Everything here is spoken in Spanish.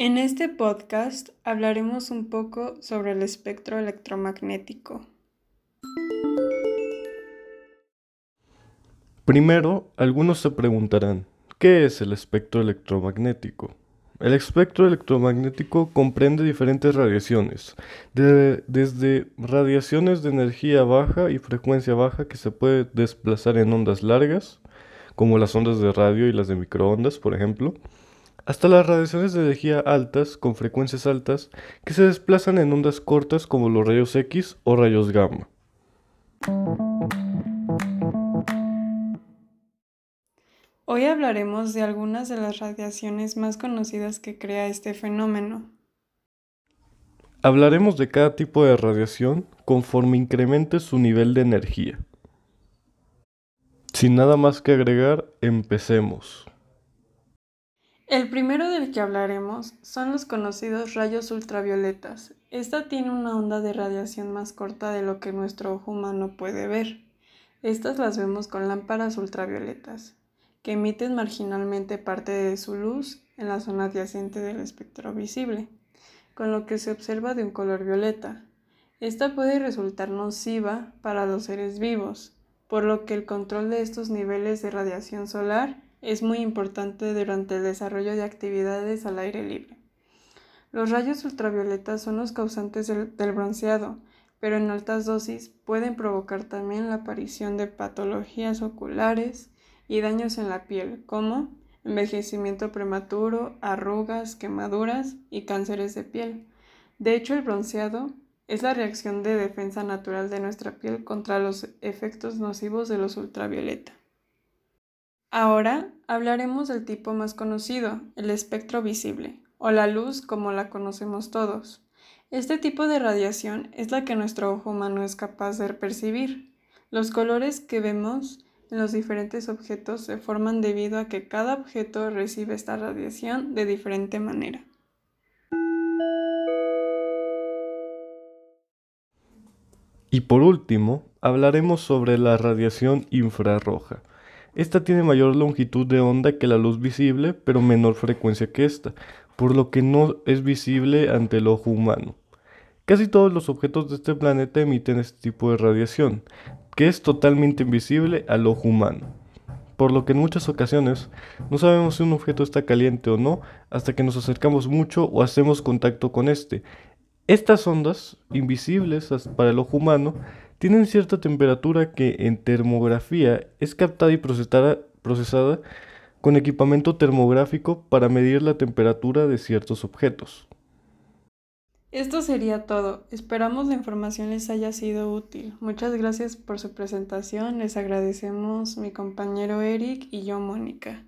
En este podcast hablaremos un poco sobre el espectro electromagnético. Primero, algunos se preguntarán, ¿qué es el espectro electromagnético? El espectro electromagnético comprende diferentes radiaciones, desde radiaciones de energía baja y frecuencia baja que se puede desplazar en ondas largas, como las ondas de radio y las de microondas, por ejemplo, hasta las radiaciones de energía altas con frecuencias altas que se desplazan en ondas cortas como los rayos X o rayos gamma. Hoy hablaremos de algunas de las radiaciones más conocidas que crea este fenómeno. Hablaremos de cada tipo de radiación conforme incremente su nivel de energía. Sin nada más que agregar, empecemos. El primero del que hablaremos son los conocidos rayos ultravioletas. Esta tiene una onda de radiación más corta de lo que nuestro ojo humano puede ver. Estas las vemos con lámparas ultravioletas, que emiten marginalmente parte de su luz en la zona adyacente del espectro visible, con lo que se observa de un color violeta. Esta puede resultar nociva para los seres vivos, por lo que el control de estos niveles de radiación solar es muy importante durante el desarrollo de actividades al aire libre. Los rayos ultravioletas son los causantes del, bronceado, pero en altas dosis pueden provocar también la aparición de patologías oculares y daños en la piel, como envejecimiento prematuro, arrugas, quemaduras y cánceres de piel. De hecho, el bronceado es la reacción de defensa natural de nuestra piel contra los efectos nocivos de los ultravioleta. Ahora hablaremos del tipo más conocido, el espectro visible, o la luz como la conocemos todos. Este tipo de radiación es la que nuestro ojo humano es capaz de percibir. Los colores que vemos en los diferentes objetos se forman debido a que cada objeto recibe esta radiación de diferente manera. Y por último, hablaremos sobre la radiación infrarroja. Esta tiene mayor longitud de onda que la luz visible, pero menor frecuencia que esta, por lo que no es visible ante el ojo humano. Casi todos los objetos de este planeta emiten este tipo de radiación, que es totalmente invisible al ojo humano, por lo que en muchas ocasiones no sabemos si un objeto está caliente o no hasta que nos acercamos mucho o hacemos contacto con este. Estas ondas, invisibles para el ojo humano, tienen cierta temperatura que en termografía es captada y procesada, con equipamiento termográfico para medir la temperatura de ciertos objetos. Esto sería todo. Esperamos la información les haya sido útil. Muchas gracias por su presentación. Les agradecemos mi compañero Eric y yo, Mónica.